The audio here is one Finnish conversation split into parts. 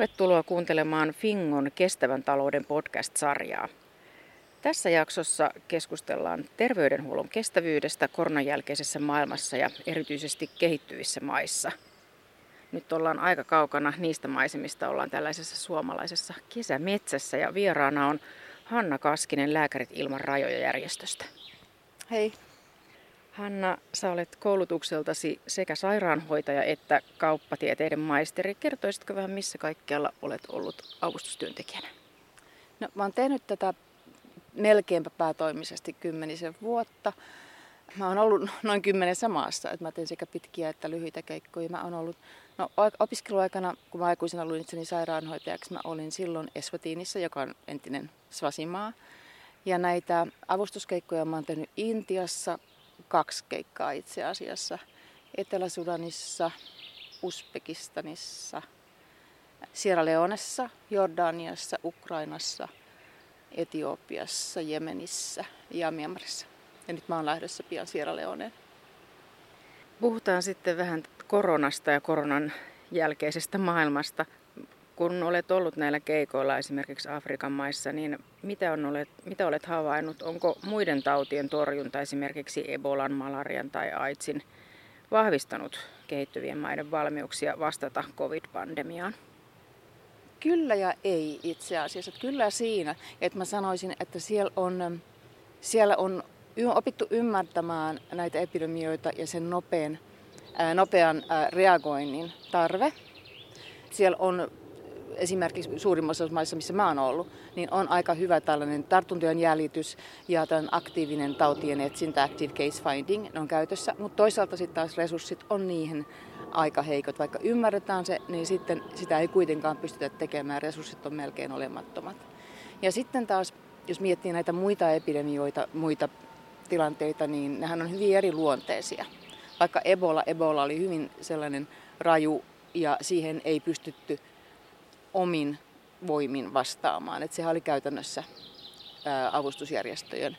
Tervetuloa kuuntelemaan Fingon kestävän talouden podcast-sarjaa. Tässä jaksossa keskustellaan terveydenhuollon kestävyydestä koronan jälkeisessä maailmassa ja erityisesti kehittyvissä maissa. Nyt ollaan aika kaukana niistä maisemista, ollaan tällaisessa suomalaisessa kesämetsässä ja vieraana on Hanna Kaskinen Lääkärit ilman rajoja järjestöstä. Hei. Hanna, sä olet koulutukseltasi sekä sairaanhoitaja että kauppatieteiden maisteri. Kertoisitko vähän, missä kaikkialla olet ollut avustustyöntekijänä? No, mä oon tehnyt tätä melkeinpä päätoimisesti kymmenisen vuotta. Mä oon ollut noin kymmenessä maassa, että mä teen sekä pitkiä että lyhyitä keikkoja. Mä oon ollut, no opiskeluaikana, kun mä aikuisena luin itseni sairaanhoitajaksi, mä olin silloin Eswatiinissa, joka on entinen Svasimaa. Ja näitä avustuskeikkoja mä oon tehnyt Intiassa, kaksi keikkaa itse asiassa. Etelä-Sudanissa, Uzbekistanissa, Sierra Leonessa, Jordaniassa, Ukrainassa, Etiopiassa, Jemenissä ja Myanmarissa. Ja nyt mä oon lähdössä pian Sierra Leoneen. Puhutaan sitten vähän koronasta ja koronan jälkeisestä maailmasta. Kun olet ollut näillä keikoilla esimerkiksi Afrikan maissa, niin mitä, on olet, mitä olet havainnut? Onko muiden tautien torjunta, esimerkiksi Ebolan, malarian tai AIDSin, vahvistanut kehittyvien maiden valmiuksia vastata covid-pandemiaan? Kyllä ja ei itse asiassa. Kyllä siinä, että mä sanoisin, että siellä on, siellä on opittu ymmärtämään näitä epidemioita ja sen nopean, nopean reagoinnin tarve. Siellä on esimerkiksi suurimmassa maissa, missä mä oon ollut, niin on aika hyvä tällainen tartuntojen jäljitys ja tällainen aktiivinen tautien etsintä, active case finding, ne on käytössä. Mutta toisaalta sitten taas resurssit on niihin aika heikot. Vaikka ymmärretään se, niin sitten sitä ei kuitenkaan pystytä tekemään. Resurssit on melkein olemattomat. Ja sitten taas, jos miettii näitä muita epidemioita, muita tilanteita, niin nehän on hyvin eri luonteisia. Vaikka Ebola, Ebola oli hyvin sellainen raju ja siihen ei pystytty omin voimin vastaamaan. Että sehän oli käytännössä avustusjärjestöjen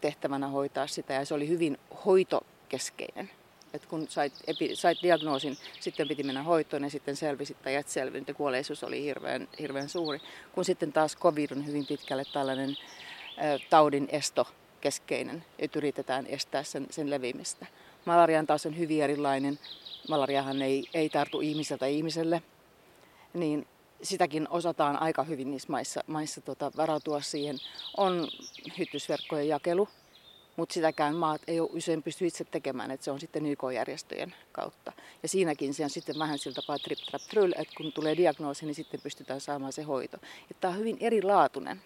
tehtävänä hoitaa sitä ja se oli hyvin hoitokeskeinen. Et kun sait, epi, sait diagnoosin, sitten piti mennä hoitoon ja sitten selvisi tai et selvinnyt ja kuolleisuus oli hirveän, hirveän suuri. Kun sitten taas COVID on hyvin pitkälle tällainen ä, taudin esto keskeinen, että yritetään estää sen, sen levimistä. Malarian taas on hyvin erilainen. Malariahan ei, ei tartu ihmiseltä ihmiselle, niin sitäkin osataan aika hyvin niissä maissa, maissa tota, varautua siihen. On hyttysverkkojen jakelu, mutta sitäkään maat ei ole usein pysty itse tekemään, että se on sitten YK-järjestöjen kautta. Ja siinäkin se on sitten vähän sillä tapaa trip trap tryl, että kun tulee diagnoosi, niin sitten pystytään saamaan se hoito. Tämä on hyvin erilaatuinen,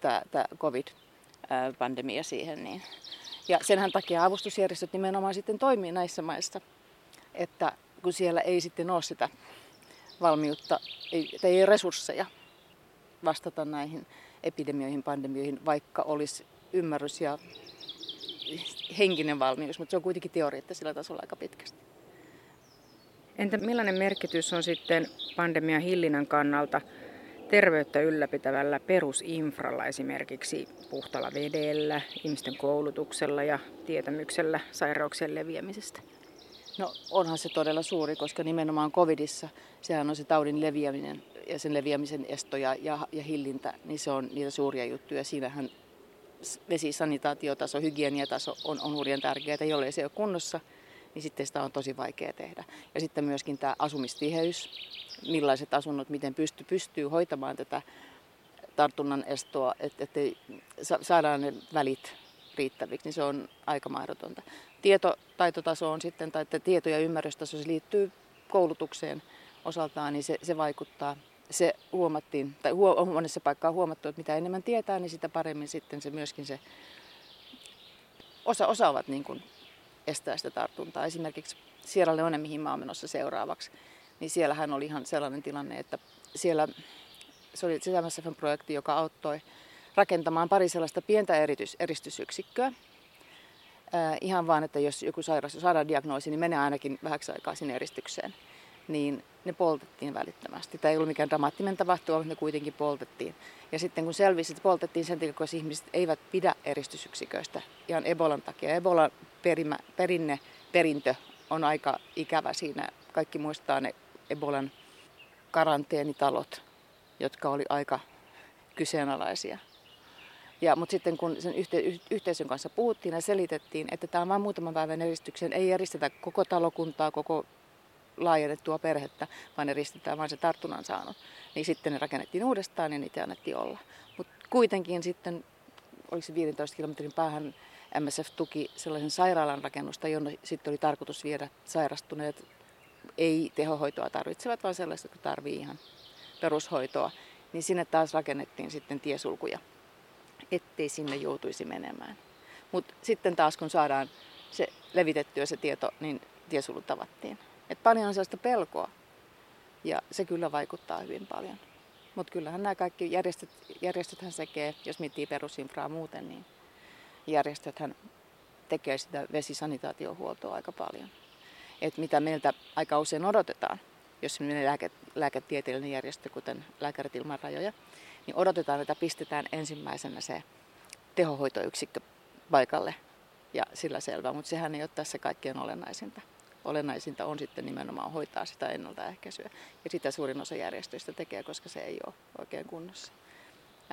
tämä, tämä COVID-pandemia siihen. Niin. Ja senhän takia avustusjärjestöt nimenomaan sitten toimii näissä maissa, että kun siellä ei sitten ole sitä valmiutta ei, tai ei resursseja vastata näihin epidemioihin, pandemioihin, vaikka olisi ymmärrys ja henkinen valmius, mutta se on kuitenkin teoreettisella tasolla aika pitkästi. Entä millainen merkitys on sitten pandemian hillinnän kannalta terveyttä ylläpitävällä perusinfralla, esimerkiksi puhtalla vedellä, ihmisten koulutuksella ja tietämyksellä sairauksien leviämisestä? No onhan se todella suuri, koska nimenomaan covidissa sehän on se taudin leviäminen ja sen leviämisen esto ja, ja, ja hillintä, niin se on niitä suuria juttuja. Siinähän vesisanitaatiotaso, hygieniataso on, on hurjan tärkeää, jollei se ole kunnossa, niin sitten sitä on tosi vaikea tehdä. Ja sitten myöskin tämä asumistiheys, millaiset asunnot, miten pysty, pystyy hoitamaan tätä tartunnan estoa, että, että saadaan ne välit riittäviksi, niin se on aika mahdotonta. Tietotaitotaso on sitten, tai tieto- ja ymmärrystaso, se liittyy koulutukseen osaltaan, niin se, se vaikuttaa. Se huomattiin, tai huo, monessa paikkaa huomattu, että mitä enemmän tietää, niin sitä paremmin sitten se myöskin se osa, osaavat niin kuin estää sitä tartuntaa. Esimerkiksi Sierra Leone, mihin mä oon menossa seuraavaksi, niin siellähän oli ihan sellainen tilanne, että siellä se oli sisämässä projekti, joka auttoi rakentamaan pari sellaista pientä eritys, eristysyksikköä. Ää, ihan vaan, että jos joku sairaus saadaan diagnoosi, niin menee ainakin vähäksi aikaa sinne eristykseen. Niin ne poltettiin välittömästi. Tämä ei ollut mikään dramaattinen tapahtuma, mutta ne kuitenkin poltettiin. Ja sitten kun selvisi, että poltettiin sen takia, koska ihmiset eivät pidä eristysyksiköistä ihan Ebolan takia. Ebolan perimä, perinne, perintö on aika ikävä siinä. Kaikki muistaa ne Ebolan karanteenitalot, jotka oli aika kyseenalaisia. Ja, mutta sitten kun sen yhte, yhteisön kanssa puhuttiin ja selitettiin, että tämä on vain muutaman päivän eristyksen, ei eristetä koko talokuntaa, koko laajennettua perhettä, vaan eristetään vain se tartunnan saanut. Niin sitten ne rakennettiin uudestaan ja niitä annettiin olla. Mutta kuitenkin sitten, oliko se 15 kilometrin päähän, MSF tuki sellaisen sairaalan rakennusta, jonne sitten oli tarkoitus viedä sairastuneet, ei tehohoitoa tarvitsevat, vaan sellaiset, jotka tarvitsevat ihan perushoitoa. Niin sinne taas rakennettiin sitten tiesulkuja ettei sinne joutuisi menemään. Mutta sitten taas kun saadaan se levitettyä se tieto, niin tiesulut tavattiin. Et paljon on sellaista pelkoa ja se kyllä vaikuttaa hyvin paljon. Mutta kyllähän nämä kaikki järjestöt, järjestöthän sekee, jos miettii perusinfraa muuten, niin järjestöthän tekee sitä vesisanitaatiohuoltoa aika paljon. Et mitä meiltä aika usein odotetaan, jos menee lääke, lääketieteellinen järjestö, kuten Lääkärit ilman rajoja, niin odotetaan, että pistetään ensimmäisenä se tehohoitoyksikkö paikalle ja sillä selvä, mutta sehän ei ole tässä kaikkein olennaisinta. Olennaisinta on sitten nimenomaan hoitaa sitä ennaltaehkäisyä. Ja sitä suurin osa järjestöistä tekee, koska se ei ole oikein kunnossa.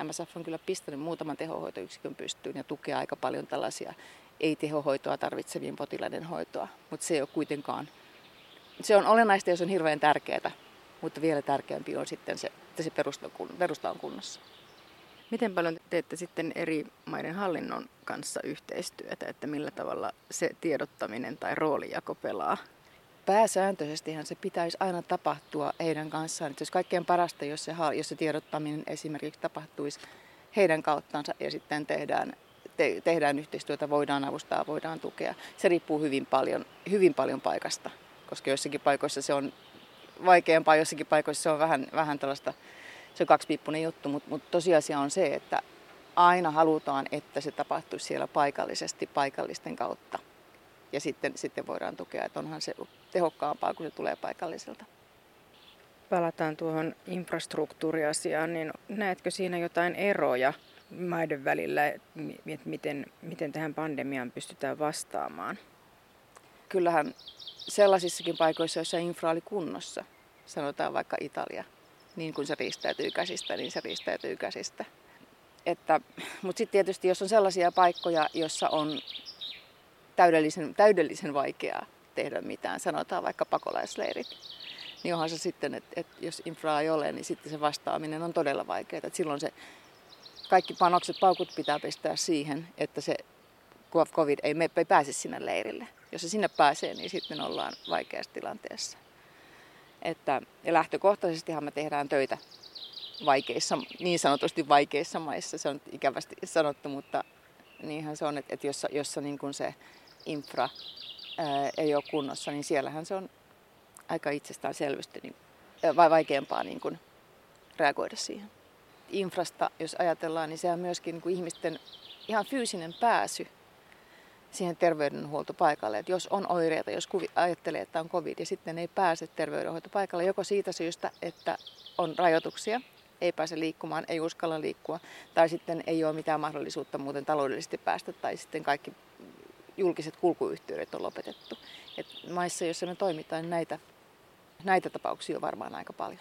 MSF on kyllä pistänyt muutaman tehohoitoyksikön pystyyn ja tukee aika paljon tällaisia ei-tehohoitoa tarvitsevien potilaiden hoitoa. Mutta se ei ole kuitenkaan, se on olennaista, jos on hirveän tärkeää, mutta vielä tärkeämpi on sitten se, että se perusta on kunnossa. Miten paljon teette sitten eri maiden hallinnon kanssa yhteistyötä, että millä tavalla se tiedottaminen tai roolijako pelaa? Pääsääntöisestihan se pitäisi aina tapahtua heidän kanssaan. Että jos kaikkein parasta, jos se, jos se tiedottaminen esimerkiksi tapahtuisi heidän kauttansa ja sitten tehdään, te, tehdään yhteistyötä, voidaan avustaa, voidaan tukea. Se riippuu hyvin paljon, hyvin paljon paikasta, koska joissakin paikoissa se on vaikeampaa, jossakin paikoissa se on vähän, vähän tällaista, se on kaksipiippunen juttu, mutta, mutta tosiasia on se, että aina halutaan, että se tapahtuisi siellä paikallisesti paikallisten kautta. Ja sitten, sitten voidaan tukea, että onhan se tehokkaampaa, kun se tulee paikalliselta. Palataan tuohon infrastruktuuriasiaan, niin näetkö siinä jotain eroja maiden välillä, että miten, miten tähän pandemiaan pystytään vastaamaan? Kyllähän sellaisissakin paikoissa, joissa infra oli kunnossa, sanotaan vaikka Italia, niin kun se riistäytyy käsistä, niin se riistäytyy käsistä. Että, mutta sitten tietysti, jos on sellaisia paikkoja, joissa on täydellisen, täydellisen vaikeaa tehdä mitään, sanotaan vaikka pakolaisleirit, niin onhan se sitten, että, että jos infraa ei ole, niin sitten se vastaaminen on todella vaikeaa. Että silloin se kaikki panokset, paukut pitää pistää siihen, että se covid ei, me, ei pääse sinne leirille. Jos se sinne pääsee, niin sitten ollaan vaikeassa tilanteessa. Että, ja lähtökohtaisestihan me tehdään töitä vaikeissa, niin sanotusti vaikeissa maissa. Se on ikävästi sanottu, mutta niinhän se on, että, että jossa, jossa niin kuin se infra ää, ei ole kunnossa, niin siellähän se on aika itsestäänselvästi niin, vai vaikeampaa niin kuin reagoida siihen. Infrasta, jos ajatellaan, niin sehän myöskin niin kuin ihmisten ihan fyysinen pääsy siihen terveydenhuoltopaikalle. Että jos on oireita, jos ajattelee, että on covid ja sitten ei pääse terveydenhoitopaikalle, joko siitä syystä, että on rajoituksia, ei pääse liikkumaan, ei uskalla liikkua, tai sitten ei ole mitään mahdollisuutta muuten taloudellisesti päästä, tai sitten kaikki julkiset kulkuyhteydet on lopetettu. Et maissa, joissa me toimitaan, niin näitä, näitä tapauksia on varmaan aika paljon.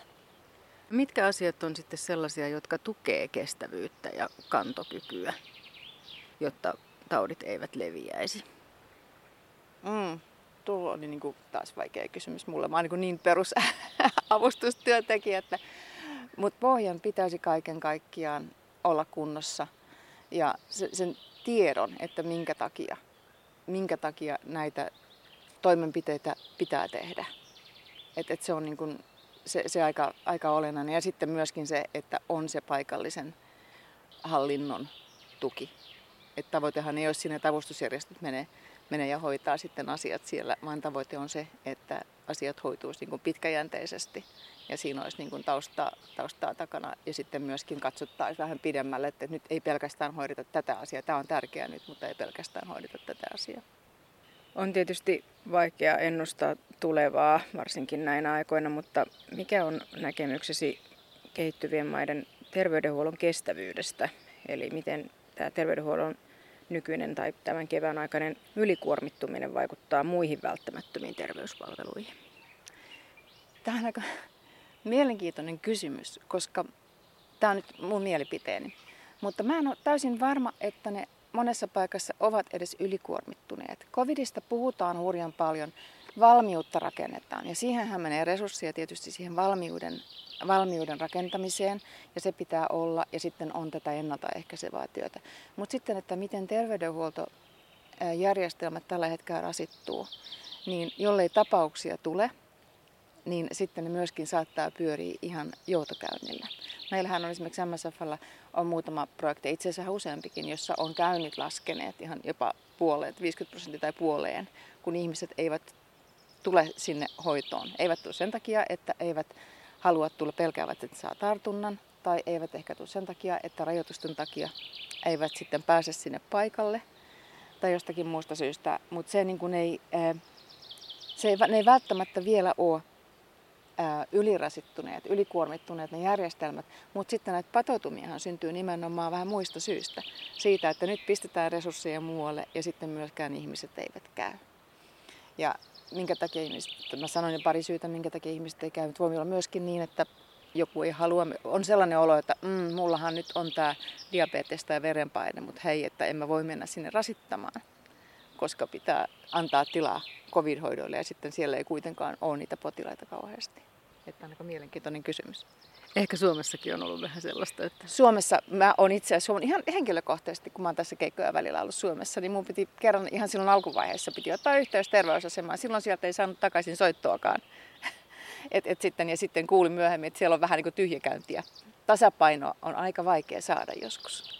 Mitkä asiat on sitten sellaisia, jotka tukee kestävyyttä ja kantokykyä, jotta taudit eivät leviäisi? Mm, tuo oli niin kuin taas vaikea kysymys mulle. Mä oon niin, niin perusavustustyöntekijä, että mutta pohjan pitäisi kaiken kaikkiaan olla kunnossa ja sen tiedon, että minkä takia, minkä takia näitä toimenpiteitä pitää tehdä. Et, et se on niin kuin se, se aika, aika olennainen. Ja sitten myöskin se, että on se paikallisen hallinnon tuki. Että tavoitehan ei ole siinä, että avustusjärjestöt menee, menee ja hoitaa sitten asiat siellä, vaan tavoite on se, että asiat hoituisi niin kuin pitkäjänteisesti ja siinä olisi niin kuin taustaa, taustaa takana ja sitten myöskin katsottaisiin vähän pidemmälle, että nyt ei pelkästään hoideta tätä asiaa, tämä on tärkeää nyt, mutta ei pelkästään hoideta tätä asiaa. On tietysti vaikea ennustaa tulevaa, varsinkin näinä aikoina, mutta mikä on näkemyksesi kehittyvien maiden terveydenhuollon kestävyydestä? Eli miten tämä terveydenhuollon nykyinen tai tämän kevään aikainen ylikuormittuminen vaikuttaa muihin välttämättömiin terveyspalveluihin? Tämä on aika Mielenkiintoinen kysymys, koska tämä on nyt mun mielipiteeni. Mutta mä en ole täysin varma, että ne monessa paikassa ovat edes ylikuormittuneet. Covidista puhutaan hurjan paljon, valmiutta rakennetaan ja siihenhän menee resursseja tietysti siihen valmiuden, valmiuden rakentamiseen ja se pitää olla ja sitten on tätä ennaltaehkäisevää työtä. Mutta sitten, että miten terveydenhuoltojärjestelmät tällä hetkellä rasittuu, niin jollei tapauksia tule, niin sitten ne myöskin saattaa pyöriä ihan joutokäynnillä. Meillähän on esimerkiksi MSFllä on muutama projekti, itse asiassa useampikin, jossa on käynnit laskeneet ihan jopa puolet, 50 prosenttia tai puoleen, kun ihmiset eivät tule sinne hoitoon. Eivät tule sen takia, että eivät halua tulla pelkäävät, että saa tartunnan, tai eivät ehkä tule sen takia, että rajoitusten takia eivät sitten pääse sinne paikalle tai jostakin muusta syystä. Mutta se, niin ei, se ei, ne ei välttämättä vielä ole ylirasittuneet, ylikuormittuneet ne järjestelmät, mutta sitten näitä patoutumiahan syntyy nimenomaan vähän muista syistä. Siitä, että nyt pistetään resursseja muualle ja sitten myöskään ihmiset eivät käy. Ja minkä takia ihmiset, mä sanoin jo pari syytä, minkä takia ihmiset ei käy, voi olla myöskin niin, että joku ei halua, on sellainen olo, että mm, mullahan nyt on tämä diabetes tai verenpaine, mutta hei, että en mä voi mennä sinne rasittamaan, koska pitää antaa tilaa covid-hoidoille ja sitten siellä ei kuitenkaan ole niitä potilaita kauheasti. Että on aika mielenkiintoinen kysymys. Ehkä Suomessakin on ollut vähän sellaista, että... Suomessa mä oon itse asiassa ihan henkilökohtaisesti, kun mä oon tässä keikkoja välillä ollut Suomessa, niin mun piti kerran ihan silloin alkuvaiheessa piti ottaa yhteys terveysasemaan. Silloin sieltä ei saanut takaisin soittoakaan. et, et sitten, ja sitten kuulin myöhemmin, että siellä on vähän niin kuin tyhjäkäyntiä. Tasapaino on aika vaikea saada joskus.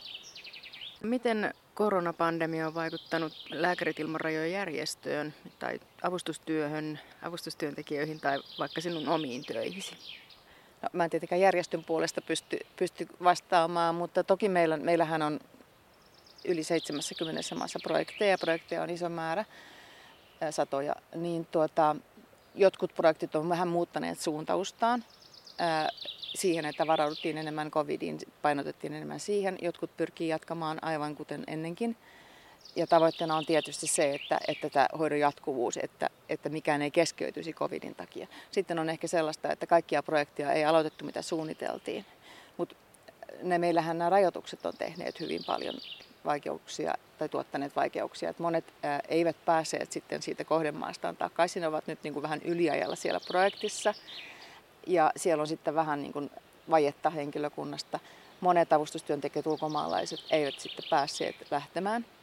Miten koronapandemia on vaikuttanut Lääkärit ilman rajojen järjestöön tai avustustyöhön, avustustyöntekijöihin tai vaikka sinun omiin töihisi? No, mä en tietenkään järjestön puolesta pysty, pysty vastaamaan, mutta toki meillä, meillähän on yli 70 maassa projekteja. Projekteja on iso määrä, satoja. Niin tuota, jotkut projektit on vähän muuttaneet suuntaustaan siihen, että varauduttiin enemmän covidiin, painotettiin enemmän siihen. Jotkut pyrkii jatkamaan aivan kuten ennenkin. Ja tavoitteena on tietysti se, että, että tämä hoidon jatkuvuus, että, että mikään ei keskeytyisi covidin takia. Sitten on ehkä sellaista, että kaikkia projekteja ei aloitettu mitä suunniteltiin. Mutta ne meillähän nämä rajoitukset on tehneet hyvin paljon vaikeuksia tai tuottaneet vaikeuksia. Että monet ää, eivät pääseet sitten siitä kohdemaastaan takaisin, ne ovat nyt niin kuin vähän yliajalla siellä projektissa ja siellä on sitten vähän niin kuin vajetta henkilökunnasta. Monet avustustyöntekijät ulkomaalaiset eivät sitten päässeet lähtemään, et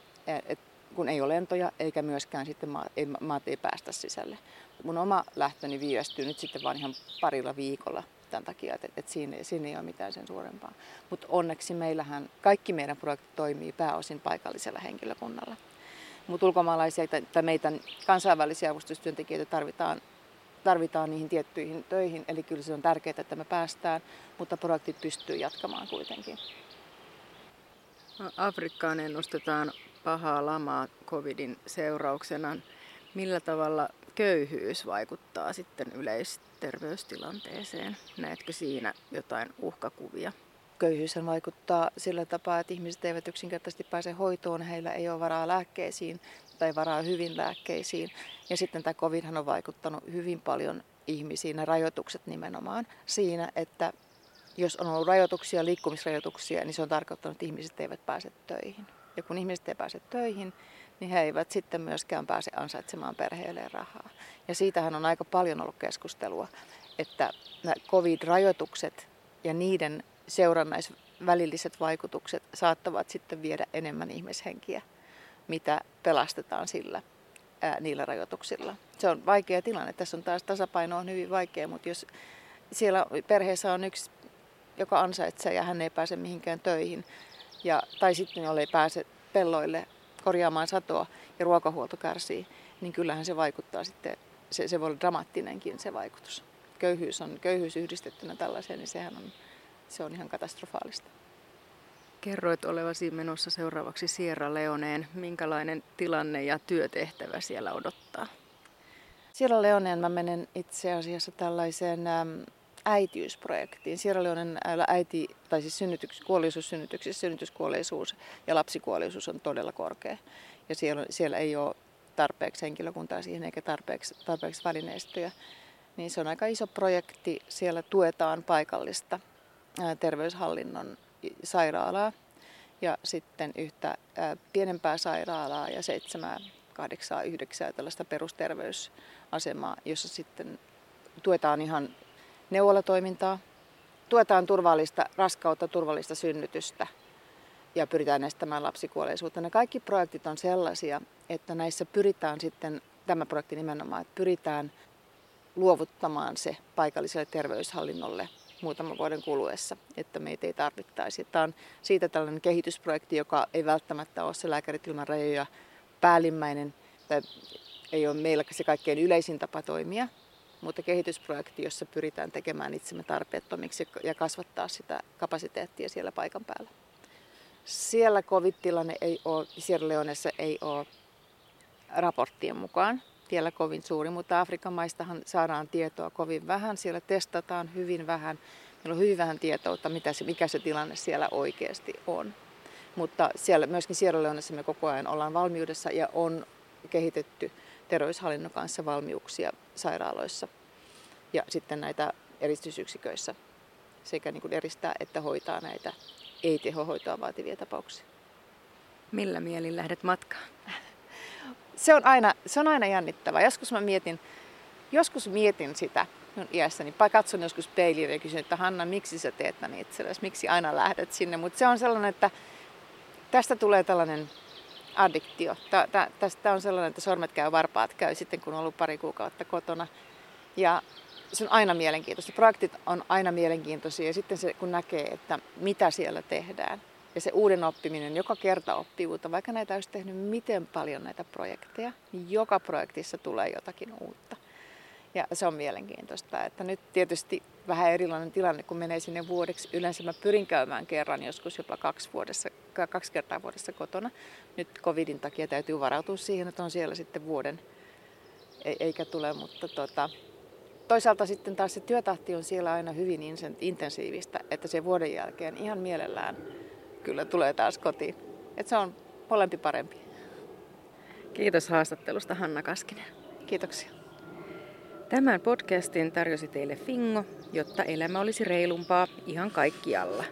kun ei ole lentoja eikä myöskään sitten maat ei, maat ei päästä sisälle. Mun oma lähtöni viivästyy nyt sitten vain ihan parilla viikolla tämän takia, että, että siinä, siinä ei ole mitään sen suurempaa. Mutta onneksi meillähän kaikki meidän projektit toimii pääosin paikallisella henkilökunnalla. Mutta ulkomaalaisia tai meitä kansainvälisiä avustustyöntekijöitä tarvitaan tarvitaan niihin tiettyihin töihin, eli kyllä se on tärkeää, että me päästään, mutta projektit pystyy jatkamaan kuitenkin. Afrikkaan ennustetaan pahaa lamaa covidin seurauksena. Millä tavalla köyhyys vaikuttaa sitten yleisterveystilanteeseen? Näetkö siinä jotain uhkakuvia? Köyhyys vaikuttaa sillä tapaa, että ihmiset eivät yksinkertaisesti pääse hoitoon, heillä ei ole varaa lääkkeisiin tai varaa hyvin lääkkeisiin. Ja sitten tämä covid on vaikuttanut hyvin paljon ihmisiin, ne rajoitukset nimenomaan siinä, että jos on ollut rajoituksia, liikkumisrajoituksia, niin se on tarkoittanut, että ihmiset eivät pääse töihin. Ja kun ihmiset eivät pääse töihin, niin he eivät sitten myöskään pääse ansaitsemaan perheelleen rahaa. Ja siitähän on aika paljon ollut keskustelua, että nämä covid-rajoitukset ja niiden seurannais-välilliset vaikutukset saattavat sitten viedä enemmän ihmishenkiä, mitä pelastetaan sillä ää, niillä rajoituksilla. Se on vaikea tilanne. Tässä on taas tasapaino on hyvin vaikea, mutta jos siellä perheessä on yksi, joka ansaitsee ja hän ei pääse mihinkään töihin, ja, tai sitten jolle ei pääse pelloille korjaamaan satoa ja ruokahuolto kärsii, niin kyllähän se vaikuttaa sitten, se, se voi olla dramaattinenkin se vaikutus. Köyhyys on köyhyys yhdistettynä tällaiseen, niin sehän on se on ihan katastrofaalista. Kerroit olevasi menossa seuraavaksi Sierra Leoneen. Minkälainen tilanne ja työtehtävä siellä odottaa? Sierra Leoneen mä menen itse asiassa tällaiseen äitiysprojektiin. Sierra Leonen äiti, tai siis synnytyks, kuolleisuus synnytyksissä, synnytyskuolleisuus ja lapsikuolleisuus on todella korkea. Ja siellä, siellä ei ole tarpeeksi henkilökuntaa siihen eikä tarpeeksi, tarpeeksi välineistöjä. niin se on aika iso projekti. Siellä tuetaan paikallista terveyshallinnon sairaalaa ja sitten yhtä pienempää sairaalaa ja seitsemää, kahdeksaa, yhdeksää tällaista perusterveysasemaa, jossa sitten tuetaan ihan neuvolatoimintaa, tuetaan turvallista raskautta, turvallista synnytystä ja pyritään estämään lapsikuolleisuutta. Ne kaikki projektit on sellaisia, että näissä pyritään sitten, tämä projekti nimenomaan, että pyritään luovuttamaan se paikalliselle terveyshallinnolle muutaman vuoden kuluessa, että meitä ei tarvittaisi. Tämä on siitä tällainen kehitysprojekti, joka ei välttämättä ole se lääkärit ilman rajoja päällimmäinen, tai ei ole meillä se kaikkein yleisin tapa toimia, mutta kehitysprojekti, jossa pyritään tekemään itsemme tarpeettomiksi ja kasvattaa sitä kapasiteettia siellä paikan päällä. Siellä covid-tilanne ei ole, Sierra Leonessa ei ole raporttien mukaan vielä kovin suuri, mutta Afrikan maistahan saadaan tietoa kovin vähän. Siellä testataan hyvin vähän. Meillä on hyvin vähän tietoutta, mitä se, mikä se tilanne siellä oikeasti on. Mutta siellä myöskin Sierra Leonessa me koko ajan ollaan valmiudessa ja on kehitetty terveyshallinnon kanssa valmiuksia sairaaloissa ja sitten näitä eristysyksiköissä sekä niin kuin eristää että hoitaa näitä ei-tehohoitoa vaativia tapauksia. Millä mielin lähdet matkaan? Se on aina, se on aina jännittävää. Joskus mä mietin, joskus mietin sitä minun iässäni. Katson joskus peiliin ja kysyn, että Hanna, miksi sä teet näin itsellesi? Miksi aina lähdet sinne? Mutta se on sellainen, että tästä tulee tällainen addiktio. tästä on sellainen, että sormet käy, varpaat käy sitten, kun on ollut pari kuukautta kotona. Ja se on aina mielenkiintoista. Projektit on aina mielenkiintoisia ja sitten se, kun näkee, että mitä siellä tehdään. Ja se uuden oppiminen, joka kerta oppii uutta. Vaikka näitä olisi tehnyt miten paljon näitä projekteja, niin joka projektissa tulee jotakin uutta. Ja se on mielenkiintoista. Että nyt tietysti vähän erilainen tilanne, kun menee sinne vuodeksi. Yleensä mä pyrin käymään kerran, joskus jopa kaksi, vuodessa, kaksi kertaa vuodessa kotona. Nyt covidin takia täytyy varautua siihen, että on siellä sitten vuoden, e- eikä tule, mutta tota, toisaalta sitten taas se työtahti on siellä aina hyvin intensiivistä, että se vuoden jälkeen ihan mielellään kyllä tulee taas kotiin. Että se on molempi parempi. Kiitos haastattelusta Hanna Kaskinen. Kiitoksia. Tämän podcastin tarjosi teille Fingo, jotta elämä olisi reilumpaa ihan kaikkialla.